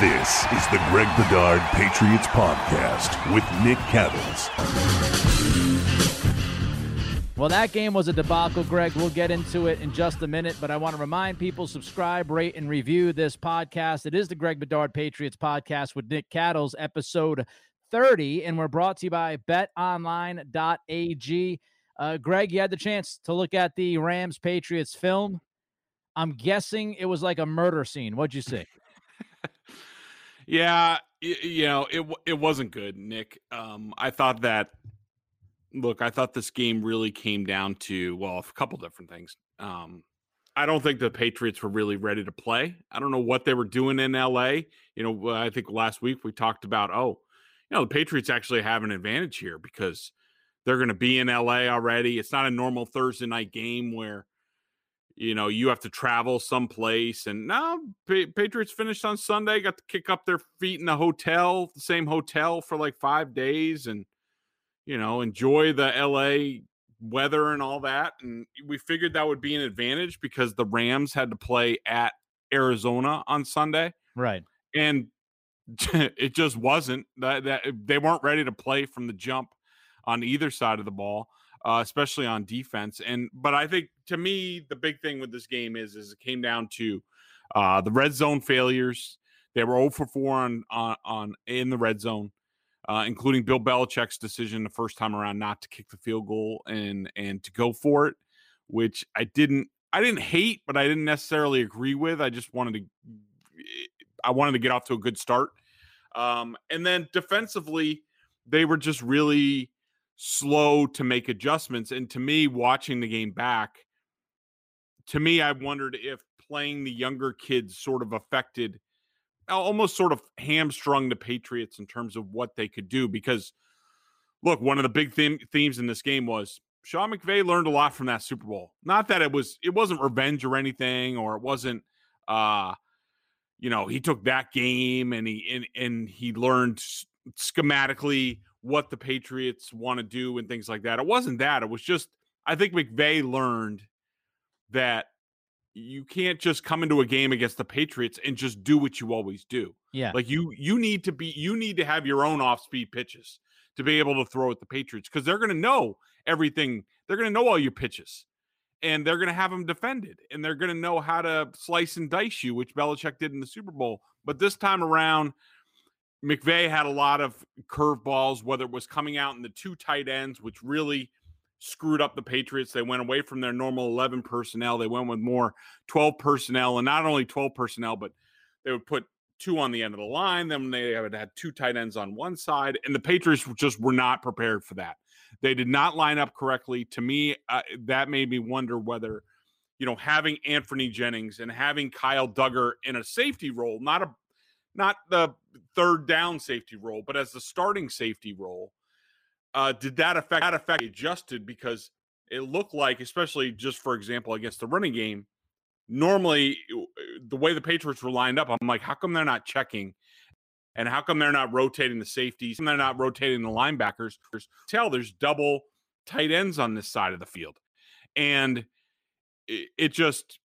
This is the Greg Bedard Patriots Podcast with Nick Cattles. Well, that game was a debacle, Greg. We'll get into it in just a minute, but I want to remind people subscribe, rate, and review this podcast. It is the Greg Bedard Patriots Podcast with Nick Cattles, episode 30, and we're brought to you by betonline.ag. Uh, Greg, you had the chance to look at the Rams Patriots film. I'm guessing it was like a murder scene. What'd you see? Yeah, you know, it it wasn't good, Nick. Um, I thought that. Look, I thought this game really came down to well, a couple different things. Um, I don't think the Patriots were really ready to play. I don't know what they were doing in LA. You know, I think last week we talked about, oh, you know, the Patriots actually have an advantage here because they're going to be in LA already. It's not a normal Thursday night game where you know you have to travel someplace and now pa- patriots finished on sunday got to kick up their feet in the hotel the same hotel for like five days and you know enjoy the la weather and all that and we figured that would be an advantage because the rams had to play at arizona on sunday right. and it just wasn't that, that they weren't ready to play from the jump on either side of the ball uh, especially on defense. And but I think to me the big thing with this game is is it came down to uh, the red zone failures. They were 0 for 4 on on, on in the red zone, uh, including Bill Belichick's decision the first time around not to kick the field goal and and to go for it, which I didn't I didn't hate, but I didn't necessarily agree with. I just wanted to I wanted to get off to a good start. Um, and then defensively, they were just really slow to make adjustments. And to me, watching the game back, to me, I wondered if playing the younger kids sort of affected, almost sort of hamstrung the Patriots in terms of what they could do. Because, look, one of the big theme, themes in this game was Sean McVay learned a lot from that Super Bowl. Not that it was it wasn't revenge or anything, or it wasn't uh you know, he took that game and he and, and he learned schematically what the Patriots want to do and things like that. It wasn't that. It was just I think McVay learned that you can't just come into a game against the Patriots and just do what you always do. Yeah. Like you you need to be you need to have your own off-speed pitches to be able to throw at the Patriots because they're going to know everything. They're going to know all your pitches. And they're going to have them defended and they're going to know how to slice and dice you, which Belichick did in the Super Bowl. But this time around, McVay had a lot of curveballs, whether it was coming out in the two tight ends, which really screwed up the Patriots. They went away from their normal 11 personnel. They went with more 12 personnel, and not only 12 personnel, but they would put two on the end of the line. Then they would have two tight ends on one side, and the Patriots just were not prepared for that. They did not line up correctly. To me, uh, that made me wonder whether, you know, having Anfernee Jennings and having Kyle Dugger in a safety role, not a not the third down safety role, but as the starting safety role. Uh, did that affect that affect adjusted because it looked like, especially just for example against the running game, normally uh, the way the Patriots were lined up, I'm like, how come they're not checking? And how come they're not rotating the safeties? And they're not rotating the linebackers? Tell there's double tight ends on this side of the field, and it, it just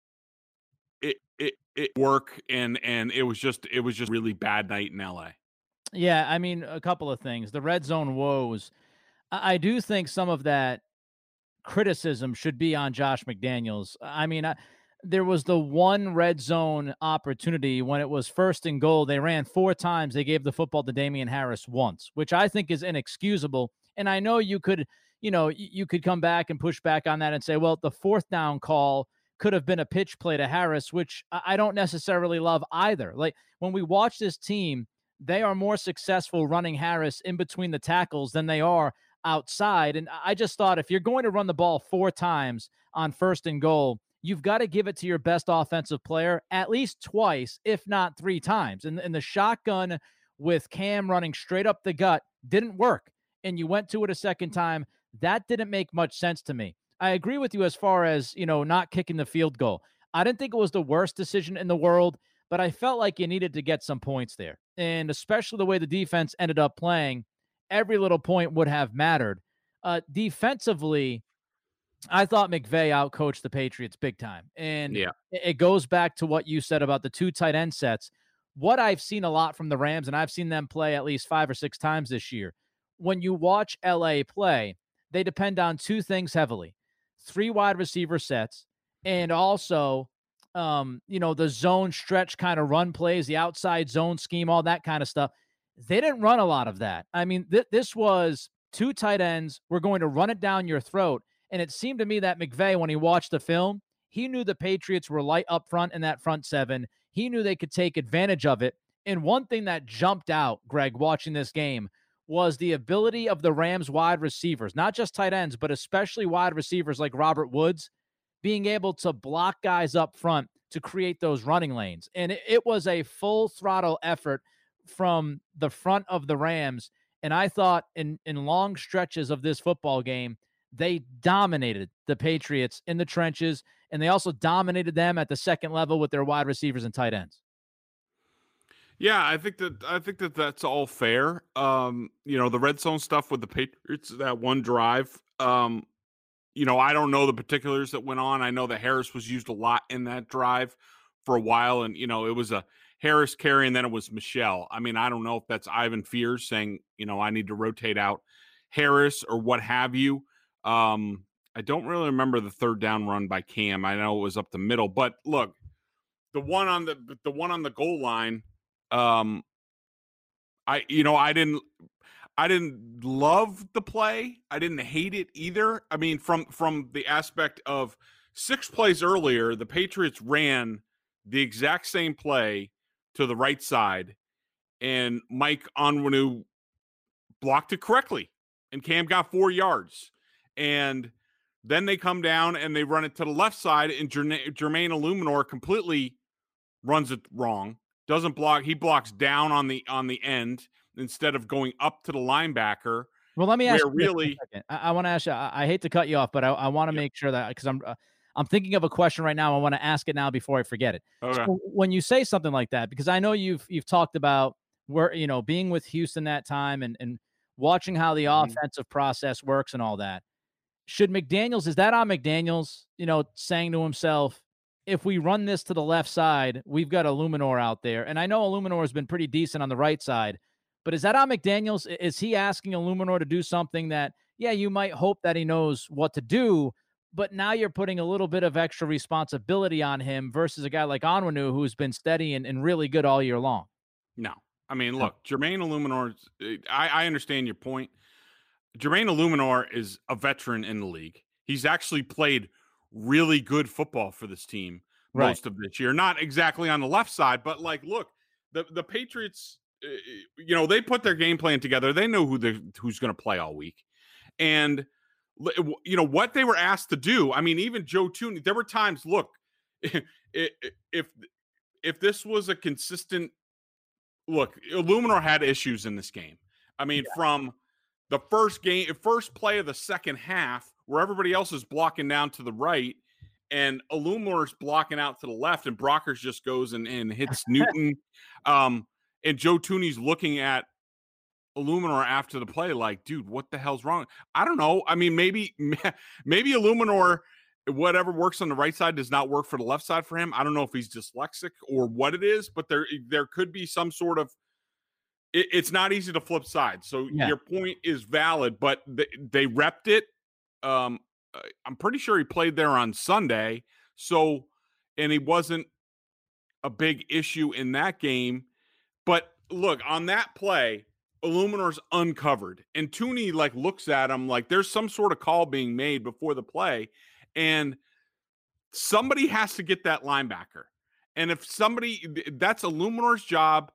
it work and and it was just it was just really bad night in LA. Yeah, I mean a couple of things. The red zone woes. I, I do think some of that criticism should be on Josh McDaniels. I mean, I, there was the one red zone opportunity when it was first and goal. They ran four times. They gave the football to Damien Harris once, which I think is inexcusable. And I know you could, you know, you could come back and push back on that and say, well, the fourth down call could have been a pitch play to Harris, which I don't necessarily love either. Like when we watch this team, they are more successful running Harris in between the tackles than they are outside. And I just thought if you're going to run the ball four times on first and goal, you've got to give it to your best offensive player at least twice, if not three times. And, and the shotgun with Cam running straight up the gut didn't work. And you went to it a second time. That didn't make much sense to me. I agree with you as far as, you know, not kicking the field goal. I didn't think it was the worst decision in the world, but I felt like you needed to get some points there. And especially the way the defense ended up playing, every little point would have mattered. Uh, defensively, I thought McVay outcoached the Patriots big time. And yeah. it goes back to what you said about the two tight end sets. What I've seen a lot from the Rams, and I've seen them play at least five or six times this year. When you watch LA play, they depend on two things heavily three wide receiver sets, and also, um, you know, the zone stretch kind of run plays, the outside zone scheme, all that kind of stuff. They didn't run a lot of that. I mean, th- this was two tight ends. We're going to run it down your throat. And it seemed to me that McVay, when he watched the film, he knew the Patriots were light up front in that front seven. He knew they could take advantage of it. And one thing that jumped out, Greg, watching this game was the ability of the Rams wide receivers, not just tight ends, but especially wide receivers like Robert Woods, being able to block guys up front to create those running lanes. And it, was a full throttle effort from the front of the Rams. And I thought in, in long stretches of this football game, they dominated the Patriots in the trenches, and they also dominated them at the second level with their wide receivers and tight ends. Yeah, I think that I think that that's all fair. Um, you know, the red zone stuff with the Patriots, that one drive. Um, you know, I don't know the particulars that went on. I know that Harris was used a lot in that drive for a while, and you know, it was a Harris carry, and then it was Michel. I mean, I don't know if that's Ivan Fears saying, you know, I need to rotate out Harris or what have you. Um, I don't really remember the third down run by Cam. I know it was up the middle, but look, the one on the the one on the goal line, um, I you know I didn't I didn't love the play. I didn't hate it either. I mean, from from the aspect of six plays earlier, the Patriots ran the exact same play to the right side, and Mike Onwenu blocked it correctly, and Cam got four yards and then they come down and they run it to the left side, and Jermaine, Eluemunor completely runs it wrong. Doesn't block. He blocks down on the on the end instead of going up to the linebacker. Well, let me ask you really. I, I want to ask you. I, I, hate to cut you off, but I, I want to make sure that because I'm uh, I'm thinking of a question right now. I want to ask it now before I forget it. Okay. So when you say something like that, because I know you've you've talked about where you know being with Houston that time and and watching how the mm-hmm. offensive process works and all that should McDaniels, is that on McDaniels, you know, saying to himself, if we run this to the left side, we've got Eluemunor out there. And I know Eluemunor has been pretty decent on the right side, but is that on McDaniels? Is he asking Eluemunor to do something that, yeah, you might hope that he knows what to do, but now you're putting a little bit of extra responsibility on him versus a guy like Onwenu who's been steady and, and really good all year long? No. I mean, look, Jermaine Eluemunor, eh, I, I understand your point. Jermaine Eluemunor is a veteran in the league. He's actually played really good football for this team right. most of this year. Not exactly on the left side, but like, look, the the Patriots, uh, you know, they put their game plan together. They know who the who's going to play all week, and you know what they were asked to do. I mean, even Joe Thuney. There were times. Look, if if this was a consistent look, Eluemunor had issues in this game. I mean, yeah. from the first game, first play of the second half, where everybody else is blocking down to the right, and Eluemunor's blocking out to the left, and Brockers just goes and, and hits Newton. Um, and Joe Thuney's looking at Eluemunor after the play, like, dude, what the hell's wrong? I don't know. I mean, maybe maybe Eluemunor, whatever works on the right side does not work for the left side for him. I don't know if he's dyslexic or what it is, but there there could be some sort of it, it's not easy to flip sides. So yeah. your point is valid, but they, they repped it. Um, I'm pretty sure he played there on Sunday. So, and he wasn't a big issue in that game. But look, on that play, Eluemunor's uncovered, and Thuney like looks at him like there's some sort of call being made before the play, and somebody has to get that linebacker. And if somebody, that's Eluemunor's job.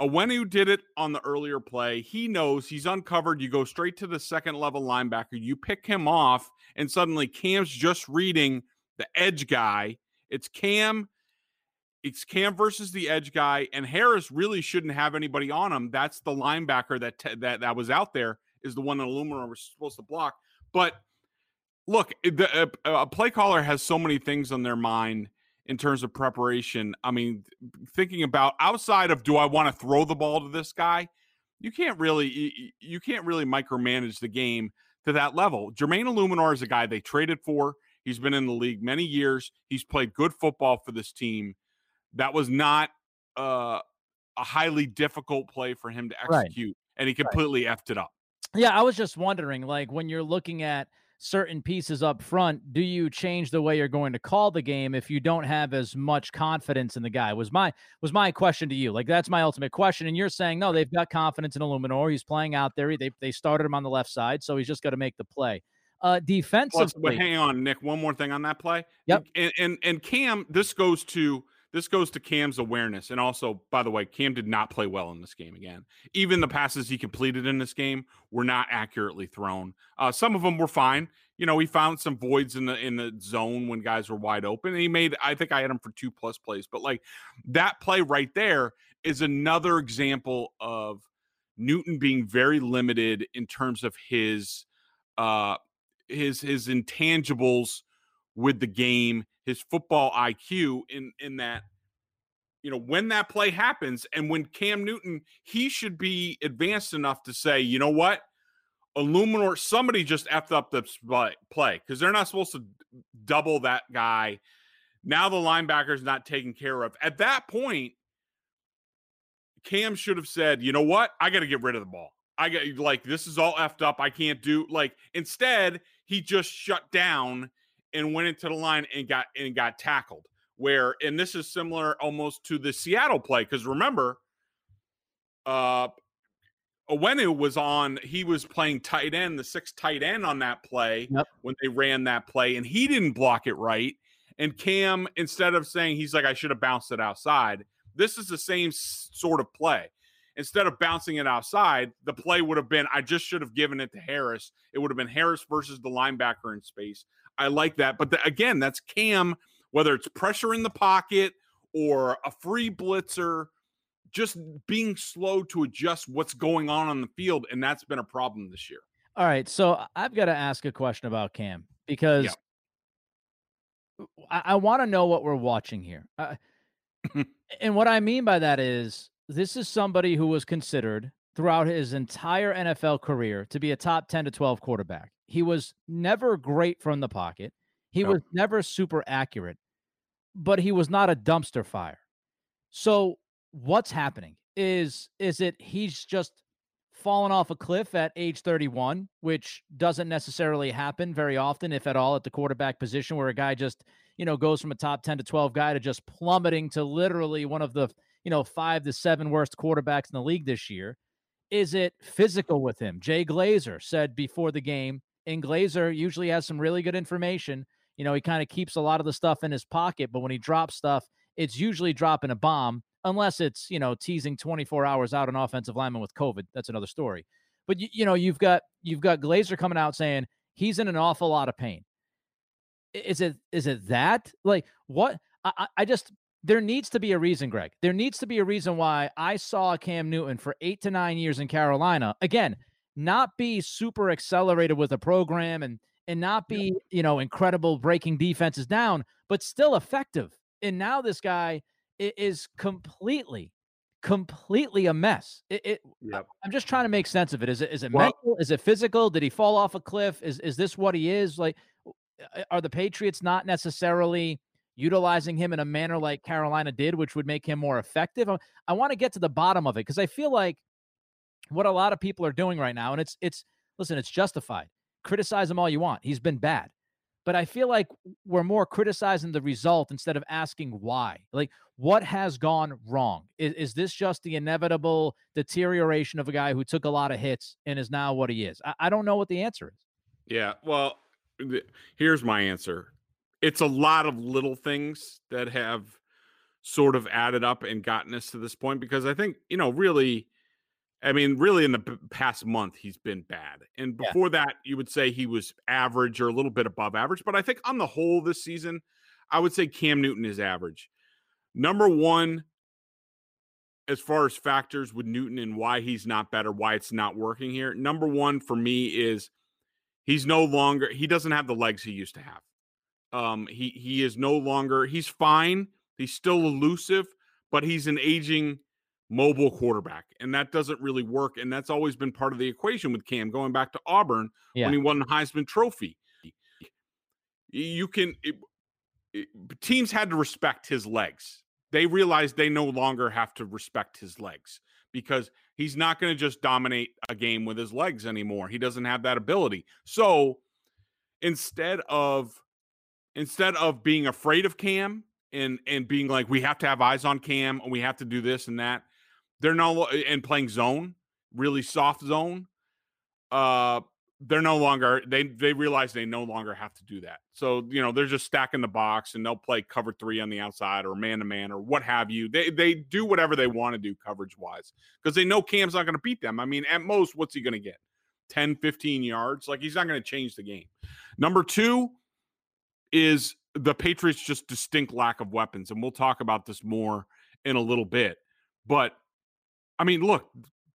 Onwenu did it on the earlier play. He knows he's uncovered. You go straight to the second level linebacker. You pick him off, and suddenly Cam's just reading the edge guy. It's Cam. It's Cam versus the edge guy, and Harris really shouldn't have anybody on him. That's the linebacker that that that was out there is the one that Eluemunor was supposed to block. But look, the, a play caller has so many things on their mind in terms of preparation. I mean, thinking about outside of do I want to throw the ball to this guy? You can't really you, can't really micromanage the game to that level. Jermaine Eluemunor is a guy they traded for. He's been in the league many years. He's played good football for this team. That was not uh, a highly difficult play for him to execute, right. and he completely right. effed it up. Yeah, I was just wondering, like when you're looking at certain pieces up front, do you change the way you're going to call the game if you don't have as much confidence in the guy? Was my was my question to you. Like that's my ultimate question. And you're saying no, they've got confidence in Eluemunor. He's playing out there. They they started him on the left side, so he's just got to make the play. Uh defensively. Well, hang on, Nick. One more thing on that play. Yep. And and, and Cam, this goes to this goes to Cam's awareness. And also, by the way, Cam did not play well in this game again. Even the passes he completed in this game were not accurately thrown. Uh, some of them were fine. You know, he found some voids in the in the zone when guys were wide open. And he made, I think I had him for two plus plays. But like that play right there is another example of Newton being very limited in terms of his uh his his intangibles with the game, his football IQ in in that you know when that play happens and when Cam Newton he should be advanced enough to say, you know what? Eluemunor somebody just effed up the play because they're not supposed to double that guy. Now the linebacker's not taken care of. At that point, Cam should have said, you know what? I got to get rid of the ball. I got like this is all effed up. I can't do like instead he just shut down and went into the line and got and got tackled. Where and this is similar almost to the Seattle play because remember, uh, Onwenu was on. He was playing tight end, the sixth tight end on that play yep. when they ran that play, and he didn't block it right. And Cam, instead of saying he's like I should have bounced it outside, this is the same sort of play instead of bouncing it outside, the play would have been I just should have given it to Harris. It would have been Harris versus the linebacker in space. I like that. But the, again, that's Cam, whether it's pressure in the pocket or a free blitzer, just being slow to adjust what's going on on the field. And that's been a problem this year. All right. So I've got to ask a question about Cam because yeah. I, I want to know what we're watching here. Uh, and what I mean by that is this is somebody who was considered throughout his entire NFL career to be a top 10 to 12 quarterback. He was never great from the pocket. He was never super accurate, but he was not a dumpster fire. So what's happening? Is is it he's just fallen off a cliff at age 31, which doesn't necessarily happen very often, if at all, at the quarterback position, where a guy just, you know, goes from a top 10 to 12 guy to just plummeting to literally one of the you know, five to seven worst quarterbacks in the league this year. Is it physical with him? Jay Glazer said before the game, and Glazer usually has some really good information. You know, he kind of keeps a lot of the stuff in his pocket, but when he drops stuff, it's usually dropping a bomb, unless it's, you know, teasing 24 hours out an offensive lineman with COVID. That's another story. But you, you know, you've got you've got Glazer coming out saying he's in an awful lot of pain. Is it is it that? Like what I, I just there needs to be a reason, Greg. There needs to be a reason why I saw Cam Newton for eight to nine years in Carolina. Again, not be super accelerated with a program and and not be, you know, incredible breaking defenses down, but still effective. And now this guy is completely, completely a mess. It, it yep. I'm just trying to make sense of it. Is it is it well, mental? Is it physical? Did he fall off a cliff? Is is this what he is? Like, uh, are the Patriots not necessarily utilizing him in a manner like Carolina did, which would make him more effective. I, want to get to the bottom of it because I feel like what a lot of people are doing right now, and it's it's listen, it's justified. Criticize him all you want. He's been bad. but I feel like we're more criticizing the result instead of asking why. Like, what has gone wrong? Is, is this just the inevitable deterioration of a guy who took a lot of hits and is now what he is? I, I don't know what the answer is. Yeah. Well, th- here's my answer it's a lot of little things that have sort of added up and gotten us to this point because I think, you know, really I mean, really, in the p- past month, he's been bad. And Yeah. before that, you would say he was average or a little bit above average. But I think on the whole this season, I would say Cam Newton is average. Number one, as far as factors with Newton and why he's not better, why it's not working here. Number one for me is he's no longer, he doesn't have the legs he used to have. Um, he he is no longer, he's fine. He's still elusive, but he's an aging mobile quarterback, and that doesn't really work. And that's always been part of the equation with Cam going back to Auburn Yeah. when he won the Heisman Trophy. You can it- it- teams had to respect his legs. They realized they no longer have to respect his legs because he's not going to just dominate a game with his legs anymore. He doesn't have that ability. So instead of instead of being afraid of Cam and and being like we have to have eyes on Cam and we have to do this and that, they're no and playing zone, really soft zone. Uh they're no longer they they realize they no longer have to do that. So, you know, they're just stacking the box and they'll play cover 3 on the outside or man to man or what have you. They they do whatever they want to do coverage wise because they know Cam's not going to beat them. I mean, at most what's he going to get? 10 15 yards. Like he's not going to change the game. Number 2 is the Patriots just distinct lack of weapons and we'll talk about this more in a little bit. But I mean, look,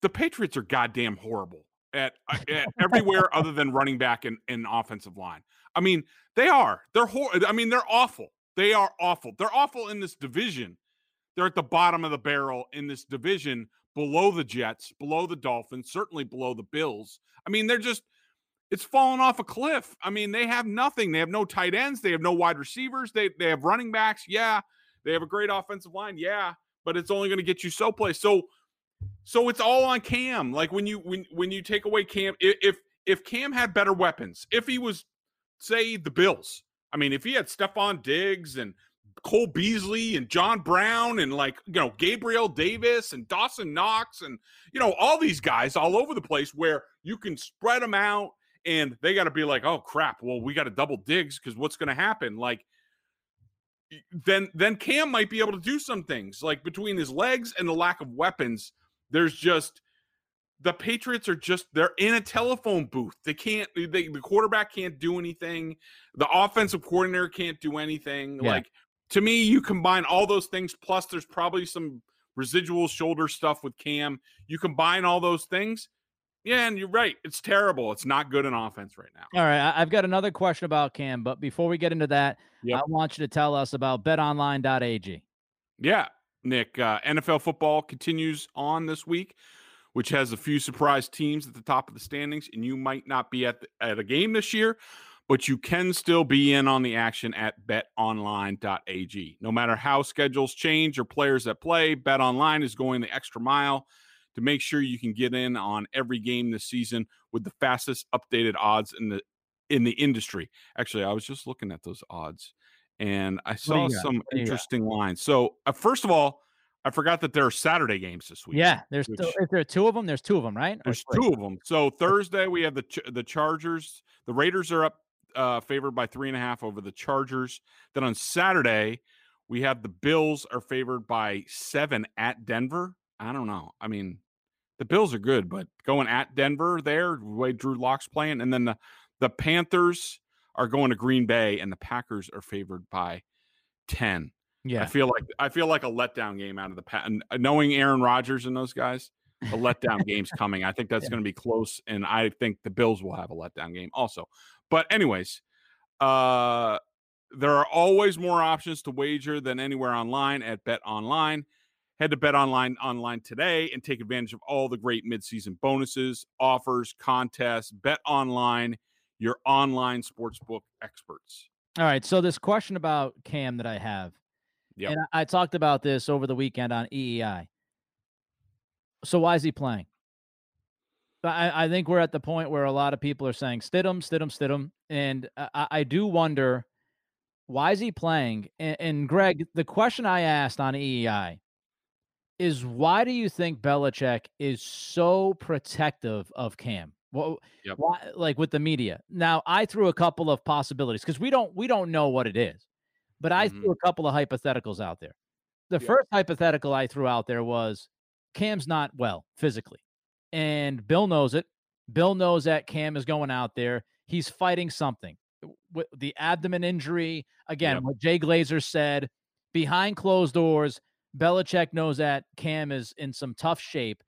the Patriots are goddamn horrible at, uh, at everywhere other than running back and, and offensive line. I mean, they are. They're hor- I mean, they're awful. They are awful. They're awful in this division. They're at the bottom of the barrel in this division, below the Jets, below the Dolphins, certainly below the Bills. I mean, they're just it's fallen off a cliff. I mean, they have nothing. They have no tight ends. They have no wide receivers. They they have running backs. Yeah. They have a great offensive line. Yeah. But it's only going to get you so place. So so it's all on Cam. Like when you when when you take away Cam, if if Cam had better weapons, if he was say the Bills, I mean, if he had Stefon Diggs and Cole Beasley and John Brown and like you know Gabriel Davis and Dawson Knox and you know all these guys all over the place where you can spread them out and they got to be like, oh crap, well we got to double Diggs because what's going to happen? Like then then Cam might be able to do some things like between his legs and the lack of weapons. There's just the Patriots are just they're in a telephone booth. They can't they, the quarterback can't do anything. The offensive coordinator can't do anything. Yeah. Like to me, you combine all those things plus there's probably some residual shoulder stuff with Cam. You combine all those things. Yeah, and you're right. It's terrible. It's not good in offense right now. All right, I've got another question about Cam, but before we get into that, Yep. I want you to tell us about betonline.ag. Yeah, Nick. Uh, NFL football continues on this week, which has a few surprise teams at the top of the standings, and you might not be at the, at a game this year, but you can still be in on the action at betonline.ag. No matter how schedules change or players that play, BetOnline is going the extra mile to make sure you can get in on every game this season with the fastest updated odds in the in the industry. Actually, I was just looking at those odds and I saw some you got? interesting lines. So, uh, first of all, I forgot that there are Saturday games this week. Yeah, there's which- still, there are two of them? There's two of them, right? There's two of them. So Thursday we have the Ch- the Chargers. The Raiders are up uh, favored by three and a half over the Chargers. Then on Saturday we have the Bills are favored by seven at Denver. I don't know. I mean, the Bills are good, but going at Denver there, the way Drew Lock's playing, and then the the Panthers are going to Green Bay, and the Packers are favored by ten. Yeah, I feel like I feel like a letdown game out of the pat. and Knowing Aaron Rodgers and those guys, a letdown game's coming. I think that's Yeah. going to be close, and I think the Bills will have a letdown game also. But anyways, uh, there are always more options to wager than anywhere online at Bet Online. Head to Bet Online online today and take advantage of all the great midseason bonuses, offers, contests. Bet Online, your online sportsbook experts. All right. So this question about Cam that I have, Yep. and I, I talked about this over the weekend on EEI. So why is he playing? I, I think we're at the point where a lot of people are saying Stidham, Stidham, Stidham, and I, I do wonder why is he playing? And, and Greg, the question I asked on EEI is why do you think Belichick is so protective of Cam? Well, yep. why, like with the media. Now, I threw a couple of possibilities because we don't we don't know what it is, but I mm-hmm. threw a couple of hypotheticals out there. The yep. first hypothetical I threw out there was Cam's not well physically, and Bill knows it. Bill knows that Cam is going out there. He's fighting something with the abdomen injury. Again, yep. what Jay Glazer said behind closed doors. Belichick knows that Cam is in some tough shape.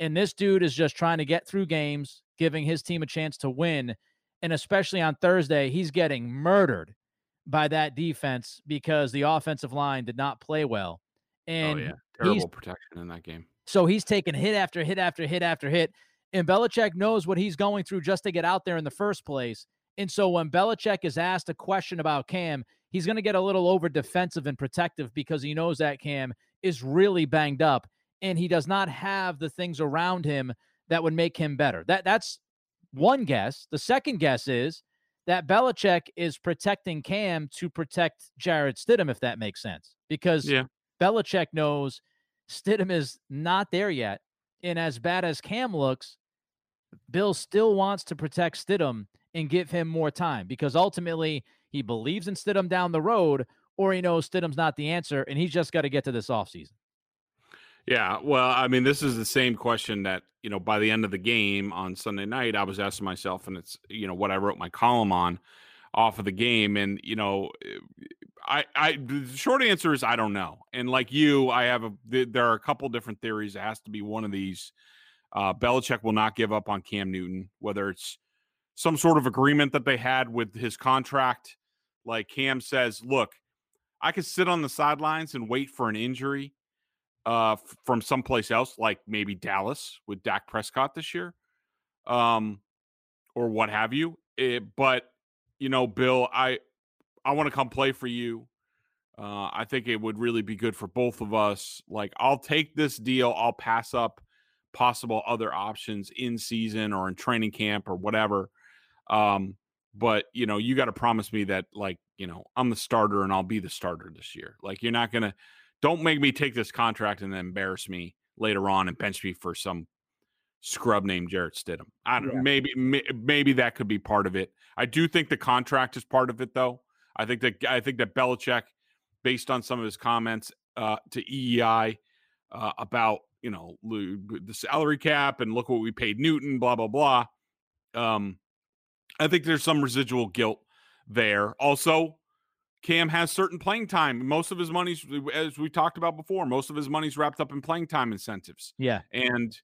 And this dude is just trying to get through games, giving his team a chance to win. And especially on Thursday, he's getting murdered by that defense because the offensive line did not play well. Oh, and oh, yeah. terrible protection in that game. So he's taking hit after hit after hit after hit. And Belichick knows what he's going through just to get out there in the first place. And so when Belichick is asked a question about Cam, he's going to get a little over defensive and protective because he knows that Cam is really banged up and he does not have the things around him that would make him better. That that's one guess. The second guess is that Belichick is protecting Cam to protect Jarrett Stidham, if that makes sense. Because yeah. Belichick knows Stidham is not there yet. And as bad as Cam looks, Bill still wants to protect Stidham and give him more time because ultimately he believes in Stidham down the road, or he knows Stidham's not the answer, and he's just got to get to this offseason. Yeah, well, I mean, this is the same question that you know by the end of the game on Sunday night, I was asking myself, and it's you know what I wrote my column on off of the game, and you know, I, I, the short answer is I don't know, and like you, I have a there are a couple different theories. It has to be one of these. Uh, Belichick will not give up on Cam Newton, whether it's some sort of agreement that they had with his contract. Like Cam says, look, I could sit on the sidelines and wait for an injury uh, from someplace else, like maybe Dallas with Dak Prescott this year, um, or what have you. It, eh, but you know, Bill, I I want to come play for you. Uh, I think it would really be good for both of us. Like, I'll take this deal. I'll pass up possible other options in season or in training camp or whatever. Um, but you know, you got to promise me that, like, you know, I'm the starter and I'll be the starter this year. Like, you're not gonna don't make me take this contract and then embarrass me later on and bench me for some scrub named Jarrett Stidham. I don't yeah. maybe maybe that could be part of it. I do think the contract is part of it though. I think that I think that Belichick, based on some of his comments uh, to EEI uh, about you know the salary cap and look what we paid Newton, blah blah blah. Um, I think there's some residual guilt there. Also, Cam has certain playing time. Most of his money's, as we talked about before, most of his money's wrapped up in playing time incentives. Yeah. And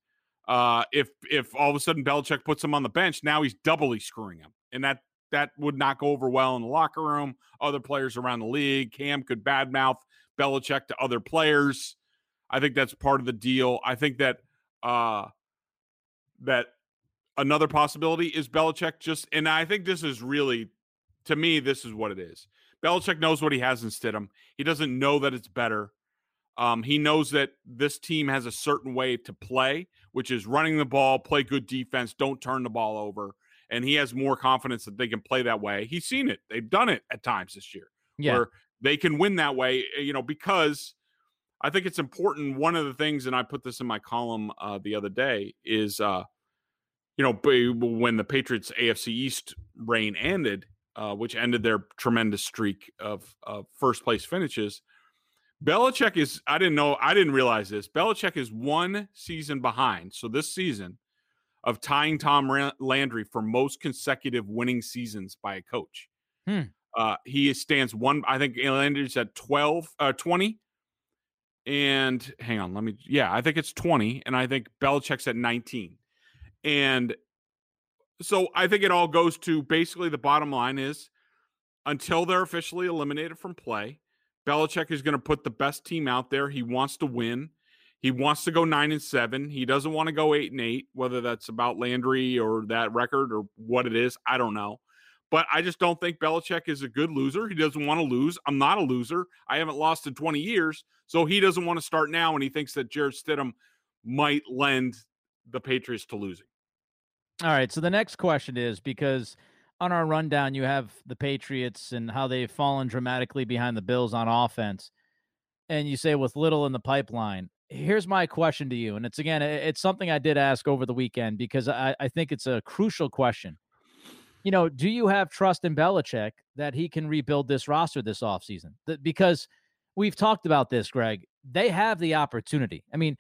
uh, if if all of a sudden Belichick puts him on the bench, now he's doubly screwing him, and that that would not go over well in the locker room. Other players around the league, Cam could badmouth Belichick to other players. I think that's part of the deal. I think that uh, that another possibility is Belichick just, and I think this is really, to me, this is what it is. Belichick knows what he has in Stidham. He doesn't know that it's better. Um, he knows that this team has a certain way to play, which is running the ball, play good defense, don't turn the ball over. And he has more confidence that they can play that way. He's seen it. They've done it at times this year yeah. where they can win that way, eh, you know, because I think it's important. One of the things, and I put this in my column uh, the other day, is, uh, you know, when the Patriots AFC East reign ended, uh, which ended their tremendous streak of, of first place finishes. Belichick is, I didn't know, I didn't realize this. Belichick is one season behind. So this season of tying Tom Landry for most consecutive winning seasons by a coach. Hmm. Uh, he stands one, I think Landry's at 12, uh, 20. And hang on, let me, yeah, I think it's 20. And I think Belichick's at 19. And so I think it all goes to basically the bottom line is until they're officially eliminated from play, Belichick is going to put the best team out there. He wants to win. He wants to go nine and seven. He doesn't want to go eight and eight, whether that's about Landry or that record or what it is. I don't know. But I just don't think Belichick is a good loser. He doesn't want to lose. I'm not a loser. I haven't lost in 20 years. So he doesn't want to start now. And he thinks that Jarrett Stidham might lend the Patriots to losing. All right. So the next question is because on our rundown, you have the Patriots and how they've fallen dramatically behind the Bills on offense. And you say with little in the pipeline. Here's my question to you. And it's again, it's something I did ask over the weekend because I, I think it's a crucial question. You know, do you have trust in Belichick that he can rebuild this roster this offseason? Because we've talked about this, Greg. They have the opportunity. I mean,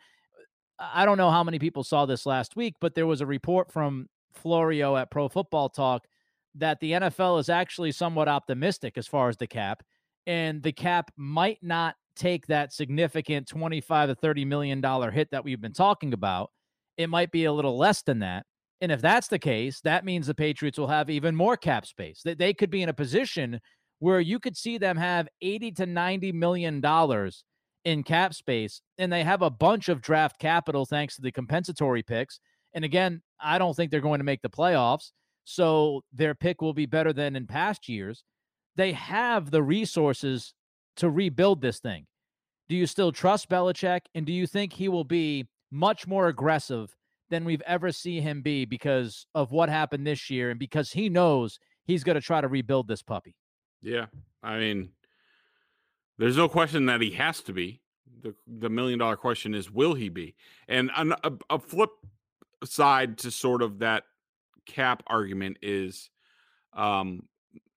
I don't know how many people saw this last week, but there was a report from Florio at Pro Football Talk that the NFL is actually somewhat optimistic as far as the cap, and the cap might not take that significant 25 to 30 million dollar hit that we've been talking about. It might be a little less than that. And if that's the case, that means the Patriots will have even more cap space. That they could be in a position where you could see them have 80 to 90 million dollars in cap space and they have a bunch of draft capital thanks to the compensatory picks. And again, I don't think they're going to make the playoffs so their pick will be better than in past years. They have the resources to rebuild this thing. Do you still trust Belichick? And do you think he will be much more aggressive than we've ever seen him be because of what happened this year and because he knows he's going to try to rebuild this puppy? Yeah. I mean, there's no question that he has to be. The, the million dollar question is, will he be? And a, a flip side to sort of that cap argument is um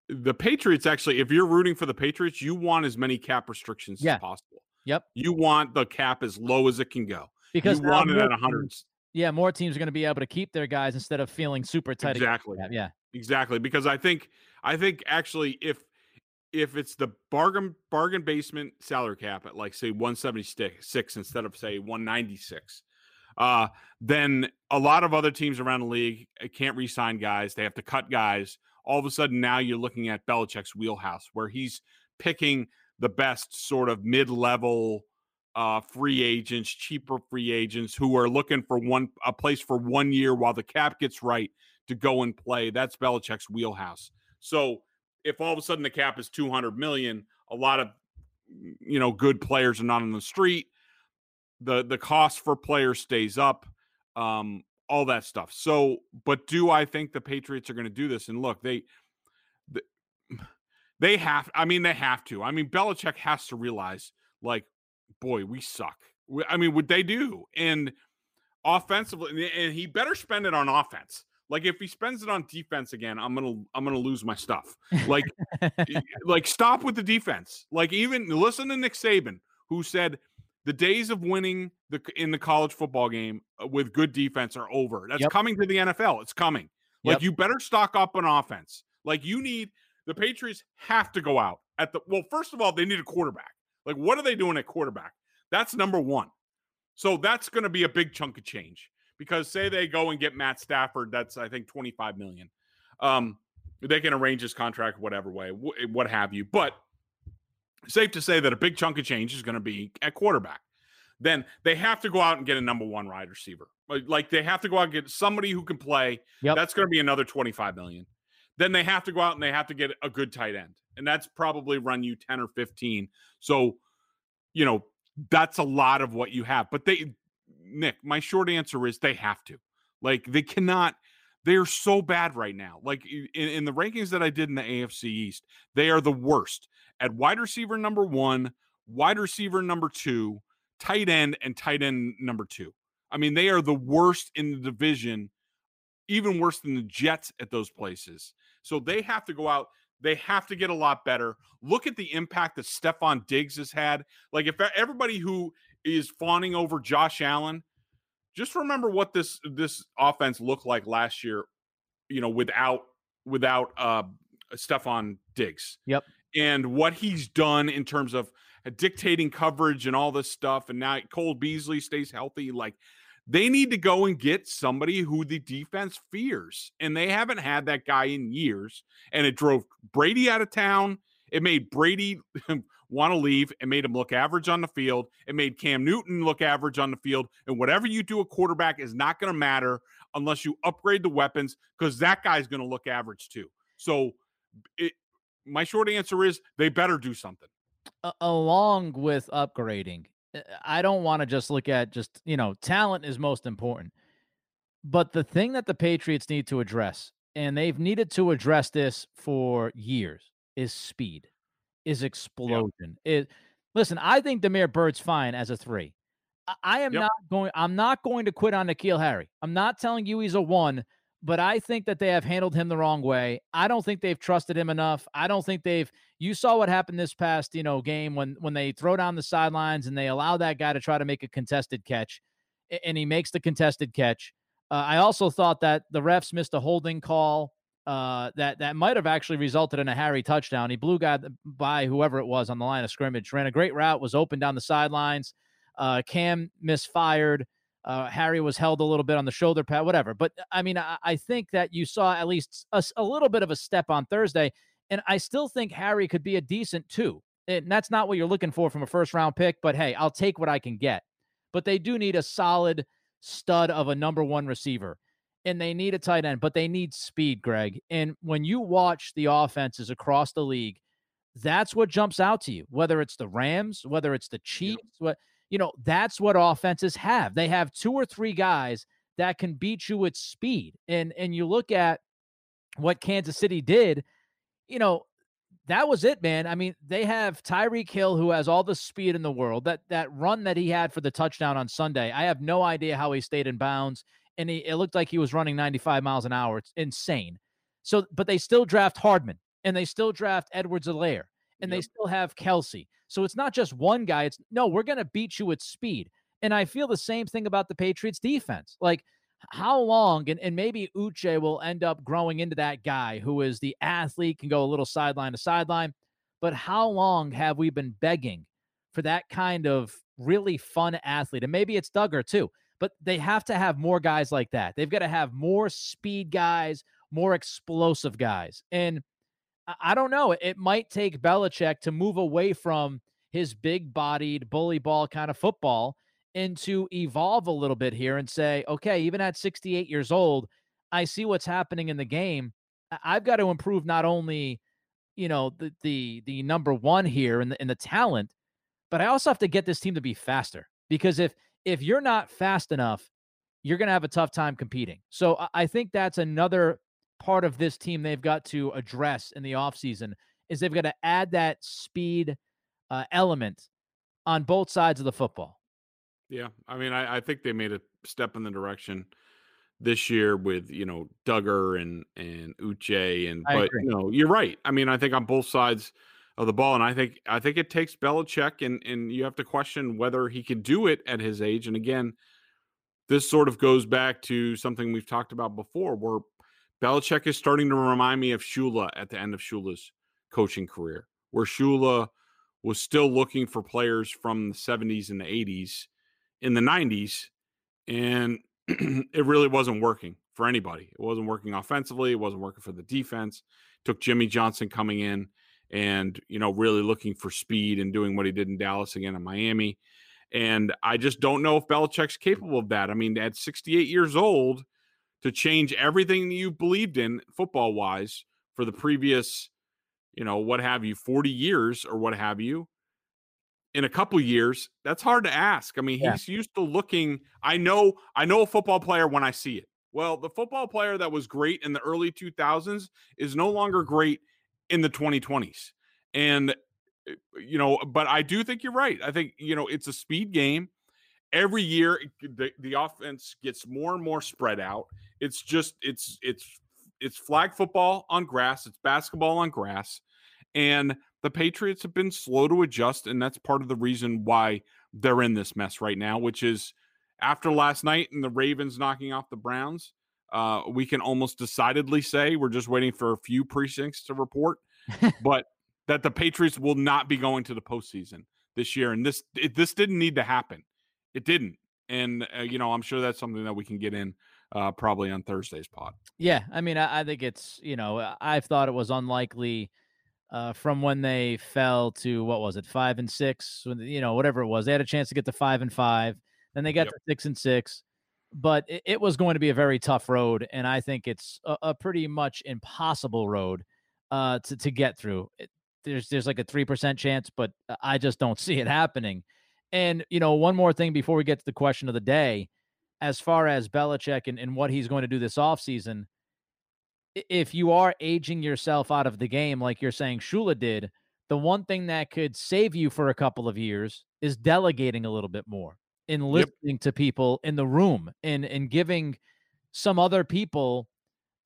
the Patriots actually, if you're rooting for the Patriots, you want as many cap restrictions yeah. as possible. Yep. You want the cap as low as it can go. Because you want it at 100. Yeah, more teams are going to be able to keep their guys instead of feeling super tight. Exactly. Yeah. Exactly. Because I think I think actually if if it's the bargain bargain basement salary cap at like say 176 instead of say 196 uh, then a lot of other teams around the league eh, can't re-sign guys. They have to cut guys. All of a sudden, now you're looking at Belichick's wheelhouse, where he's picking the best sort of mid-level uh, free agents, cheaper free agents who are looking for one a place for one year while the cap gets right to go and play. That's Belichick's wheelhouse. So if all of a sudden the cap is 200 million, a lot of you know good players are not on the street the the cost for players stays up, um, all that stuff. So, but do I think the Patriots are going to do this? And look, they, they have. I mean, they have to. I mean, Belichick has to realize, like, boy, we suck. I mean, would they do? And offensively, and he better spend it on offense. Like if he spends it on defense again, I'm gonna I'm gonna lose my stuff. Like, like stop with the defense. Like even listen to Nick Saban, who said the days of winning the in the college football game uh, with good defense are over. That's yep. coming to the NFL. It's coming. Like yep. you better stock up on offense. Like you need the Patriots have to go out at the well. First of all, they need a quarterback. Like what are they doing at quarterback? That's number one. So that's going to be a big chunk of change because say they go and get Matt Stafford, that's I think twenty five million. Um, they can arrange his contract whatever way, what have you. But safe to say that a big chunk of change is going to be at quarterback. Then they have to go out and get a number one wide receiver. Like they have to go out and get somebody who can play. Yep. That's going to be another 25 million. Then they have to go out and they have to get a good tight end. And that's probably run you 10 or 15. So, you know, that's a lot of what you have. But they Nick, my short answer is they have to. Like they cannot they are so bad right now. Like in, in, the rankings that I did in the AFC East, they are the worst at wide receiver number one, wide receiver number two, tight end, and tight end number two. I mean, they are the worst in the division, even worse than the Jets at those places. So they have to go out. They have to get a lot better. Look at the impact that Stefon Diggs has had. Like, if everybody who is fawning over Josh Allen, just remember what this this offense looked like last year, you know, without without uh Stefon Diggs. Yep and what he's done in terms of dictating coverage and all this stuff. And now Cole Beasley stays healthy. Like they need to go and get somebody who the defense fears. And they haven't had that guy in years. And it drove Brady out of town. It made Brady want to leave. It made him look average on the field. It made Cam Newton look average on the field. And whatever you do a quarterback is not going to matter unless you upgrade the weapons because that guy's going to look average too. So it, my short answer is they better do something. along with upgrading, eh, I don't want to just look at just, you know, talent is most important. But the thing that the Patriots need to address, and they've needed to address this for years, is speed, is explosion. Yep. It listen, I think Damiere Byrd's fine as a three. I, I am yep. not going, I'm not going to quit on N'Keal Harry. I'm not telling you he's a one, but I think that they have handled him the wrong way. I don't think they've trusted him enough. I don't think they've you saw what happened this past, you know, game when when they throw down the sidelines and they allow that guy to try to make a contested catch and he makes the contested catch. Uh, I also thought that the refs missed a holding call uh, that that might have actually resulted in a Harry touchdown. He blew guy by whoever it was on the line of scrimmage, ran a great route, was open down the sidelines. Uh, Cam misfired. Uh, Harry was held a little bit on the shoulder pad, whatever. But I mean, I, I think that you saw at least a, a, little bit of a step on Thursday, and I still think Harry could be a decent two. And that's not what you're looking for from a first round pick, but hey, I'll take what I can get. But they do need a solid stud of a number one receiver, and they need a tight end, but they need speed, Greg. And when you watch the offenses across the league, that's what jumps out to you. Whether it's the Rams, whether it's the Chiefs, what you know, that's what offenses have. They have two or three guys that can beat you with speed. And and you look at what Kansas City did, you know, that was it, man. I mean, they have Tyreek Hill who has all the speed in the world. That that run that he had for the touchdown on Sunday, I have no idea how he stayed in bounds. And he, it looked like he was running 95 miles an hour. It's insane. So, but they still draft Hardman and they still draft Edwards-Helaire and yep. they still have Kelce. So it's not just one guy. It's no, we're going to beat you at speed. And I feel the same thing about the Patriots defense. Like, how long, and, and maybe Uche will end up growing into that guy who is the athlete, can go a little sideline to sideline. But how long have we been begging for that kind of really fun athlete? And maybe it's Dugger too, but they have to have more guys like that. They've got to have more speed guys, more explosive guys. And I don't know. It might take Belichick to move away from his big bodied bully ball kind of football and to evolve a little bit here and say, okay, even at 68 years old, I see what's happening in the game. I've got to improve not only, you know, the the the number one here and the in the talent, but I also have to get this team to be faster. Because if if you're not fast enough, you're gonna have a tough time competing. So I think that's another part of this team they've got to address in the offseason is they've got to add that speed uh, element on both sides of the football. Yeah, I mean, I, I, think they made a step in the direction this year with you know Dugger and and Uche and I but agree. you know you're right. I mean, I think on both sides of the ball, and I think I think it takes Belichick, and and you have to question whether he can do it at his age. And again, this sort of goes back to something we've talked about before, where Belichick is starting to remind me of Shula at the end of Shula's coaching career, where Shula was still looking for players from the 70s and the 80s in the 90s, and it really wasn't working for anybody. It wasn't working offensively, it wasn't working for the defense. Took Jimmy Johnson coming in and, you know, really looking for speed and doing what he did in Dallas again in Miami. And I just don't know if Belichick's capable of that. I mean, at 68 years old, to change everything you believed in football wise for the previous, you know, what have you, 40 years or what have you, in a couple years, that's hard to ask. I mean, yeah. he's used to looking. I know, I know a football player when I see it. Well, the football player that was great in the early 2000s is no longer great in the 2020s. And, eh, you know, but I do think you're right. I think, you know, it's a speed game. Every year, the, the offense gets more and more spread out. It's just, it's, it's, it's flag football on grass, it's basketball on grass. And the Patriots have been slow to adjust, and that's part of the reason why they're in this mess right now, which is after last night and the Ravens knocking off the Browns, uh, we can almost decidedly say we're just waiting for a few precincts to report, but that the Patriots will not be going to the postseason this year. And this it, this didn't need to happen. It didn't. And uh, you know, I'm sure that's something that we can get in uh, probably on Thursday's pod. Yeah, I mean, I, I think it's you know, I've thought it was unlikely uh, from when they fell to what was it, five and six, you know, whatever it was. They had a chance to get to five and five, then they got yep. to six and six, but it, it, was going to be a very tough road, and I think it's a, a pretty much impossible road uh, to to get through. It, there's there's like a three percent chance, but I just don't see it happening. And you know, one more thing before we get to the question of the day. as far as Belichick and, and what he's going to do this offseason, if you are aging yourself out of the game, like you're saying Shula did, the one thing that could save you for a couple of years is delegating a little bit more and listening yep. to people in the room and and giving some other people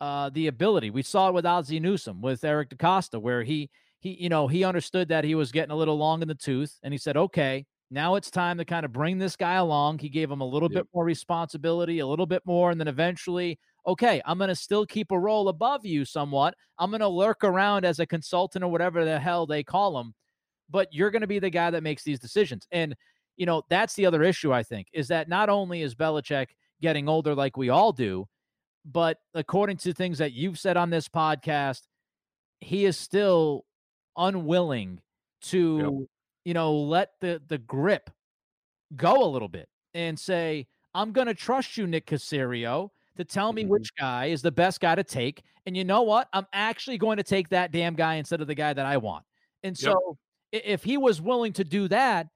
uh, the ability. We saw it with Ozzie Newsome, with Eric DeCosta, where he he you know he understood that he was getting a little long in the tooth, and he said, "Okay, now it's time to kind of bring this guy along." He gave him a little yep. bit more responsibility, a little bit more, and then eventually, okay, I'm going to still keep a role above you somewhat. I'm going to lurk around as a consultant or whatever the hell they call him, but you're going to be the guy that makes these decisions. And you know that's the other issue I think is that not only is Belichick getting older like we all do but according to things that you've said on this podcast, he is still unwilling to, yep. you know, let the the grip go a little bit and say, "I'm going to trust you, Nick Caserio, to tell me mm-hmm. which guy is the best guy to take." And you know what? I'm actually going to take that damn guy instead of the guy that I want. And so, yep. if he was willing to do that,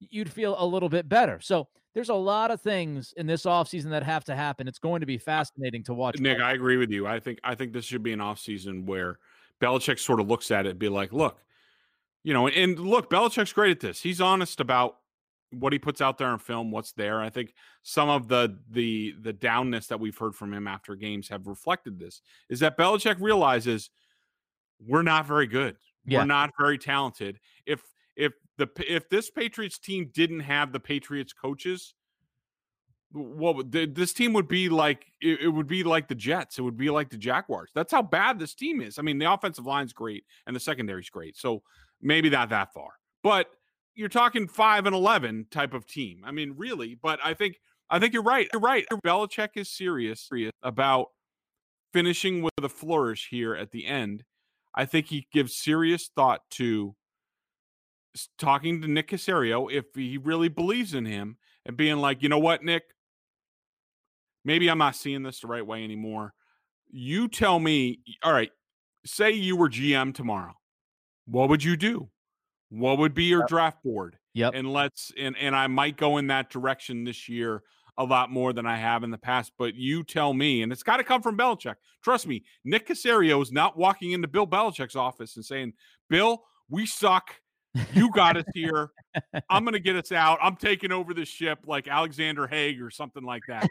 you'd feel a little bit better. So there's a lot of things in this offseason that have to happen. It's going to be fascinating to watch. Nick, I agree with you. I think I think this should be an offseason where Belichick sort of looks at it and be like, look, you know, and look, Belichick's great at this. He's honest about what he puts out there in film, what's there. I think some of the the the downness that we've heard from him after games have reflected this. Is that Belichick realizes we're not very good. Yeah. We're not very talented. If if the if this Patriots team didn't have the Patriots coaches, well, this team would be like it, it, would be like the Jets. It would be like the Jaguars. That's how bad this team is. I mean, the offensive line's great and the secondary's great, so maybe not that far, but you're talking five and eleven type of team. I mean, really. But I think I think you're right. You're right. Belichick is serious about finishing with a flourish here at the end. I think he gives serious thought to talking to Nick Caserio if he really believes in him and being like, you know what, Nick, maybe I'm not seeing this the right way anymore. You tell me, all right, say you were GM tomorrow. What would you do? What would be your yep. draft board? Yep. And let's and and I might go in that direction this year a lot more than I have in the past. But you tell me, and it's got to come from Belichick. Trust me, Nick Caserio is not walking into Bill Belichick's office and saying, "Bill, we suck. You got us here. I'm going to get us out. I'm taking over the ship like Alexander Haig or something like that.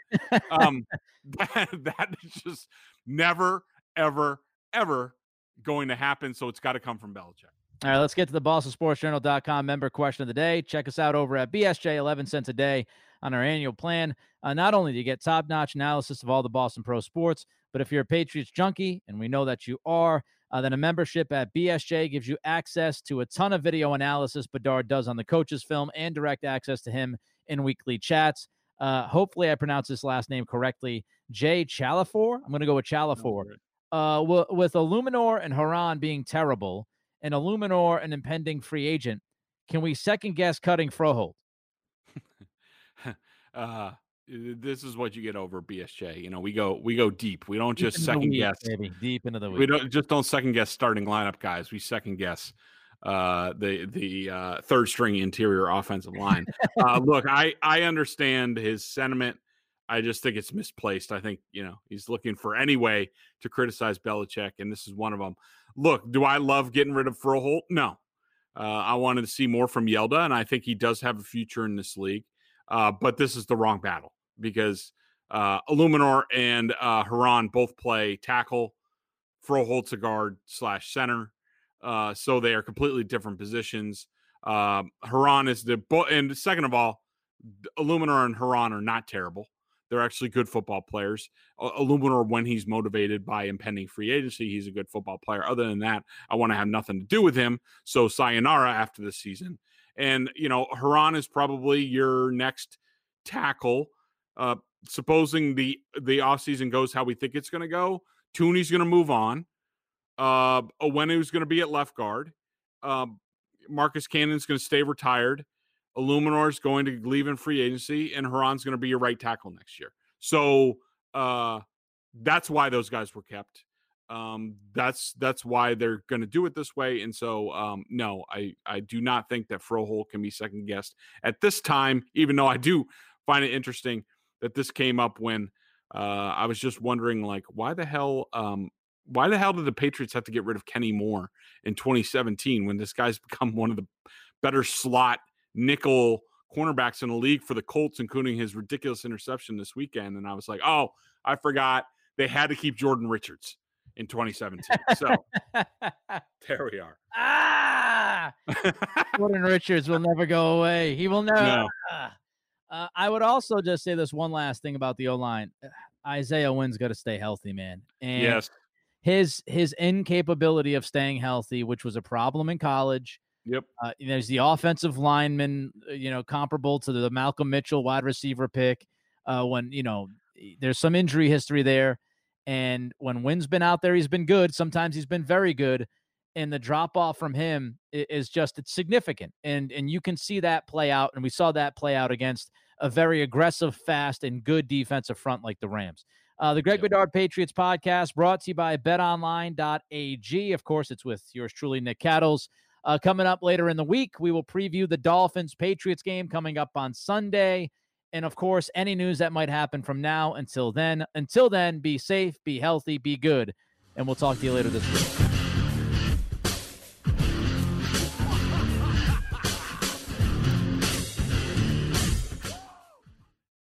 Um, that, that is just never, ever, ever going to happen. So it's got to come from Belichick. All right, let's get to the BostonSportsJournal.com member question of the day. Check us out over at BSJ, 11 cents a day on our annual plan. Uh, not only do you get top notch analysis of all the Boston Pro sports, but if you're a Patriots junkie, and we know that you are, uh, then a membership at BSJ gives you access to a ton of video analysis Bedard does on the coach's film and direct access to him in weekly chats. Uh, hopefully, I pronounced this last name correctly. Jay Chalafor. I'm going to go with Chalafor. Uh, w- with Eluemunor and Herron being terrible, and Eluemunor an impending free agent, can we second guess cutting Froholdt? uh, this is what you get over BSJ. You know, we go we go deep. We don't deep just second week, guess. Baby. Deep into the week. We don't just don't second guess starting lineup guys. We second guess uh the the uh third string interior offensive line. uh look, I I understand his sentiment. I just think it's misplaced. I think, you know, he's looking for any way to criticize Belichick, and this is one of them. Look, do I love getting rid of Froholdt? No. Uh, I wanted to see more from Hjalte, and I think he does have a future in this league. Uh, but this is the wrong battle because uh, Eluemunor and uh, Herron both play tackle, Froholdt's a guard slash center. Uh, so they are completely different positions. Um, Herron is the and second of all, Eluemunor and Herron are not terrible. They're actually good football players. Eluemunor, when he's motivated by impending free agency, he's a good football player. Other than that, I want to have nothing to do with him. So sayonara after the season. And you know, Herron is probably your next tackle uh, supposing the the offseason goes how we think it's going to go, Thuney's going to move on. Uh, Onwenu's going to be at left guard. Uh, Marcus Cannon's going to stay retired. Eluemunor's going to leave in free agency, and Herron's going to be your right tackle next year. So uh, that's why those guys were kept. Um, that's that's why they're going to do it this way. And so, um, no, I I do not think that Froholdt can be second guessed at this time. Even though I do find it interesting that this came up when uh, I was just wondering, like, why the hell, um, why the hell did the Patriots have to get rid of Kenny Moore in 2017 when this guy's become one of the better slot nickel cornerbacks in the league for the Colts, including his ridiculous interception this weekend? And I was like, oh, I forgot they had to keep Jordan Richards in 2017. So there we are. Ah, Jordan Richards will never go away. He will never. No. Uh, I would also just say this one last thing about the O line. Isaiah Wynn's got to stay healthy, man. And yes. his his incapability of staying healthy, which was a problem in college. Yep. Uh, there's the offensive lineman, uh, you know, comparable to the Malcolm Mitchell wide receiver pick. Uh, when you know there's some injury history there, and when Wynn's been out there, he's been good. Sometimes he's been very good, and the drop off from him is just it's significant, and and you can see that play out, and we saw that play out against a very aggressive, fast, and good defensive front like the Rams. Uh, the Greg yep. Bedard Patriots podcast brought to you by BetOnline.ag. Of course, it's with yours truly, Nick Cattles. Uh, coming up later in the week, we will preview the Dolphins Patriots game coming up on Sunday. And of course, any news that might happen from now until then. Until then, be safe, be healthy, be good. And we'll talk to you later this week.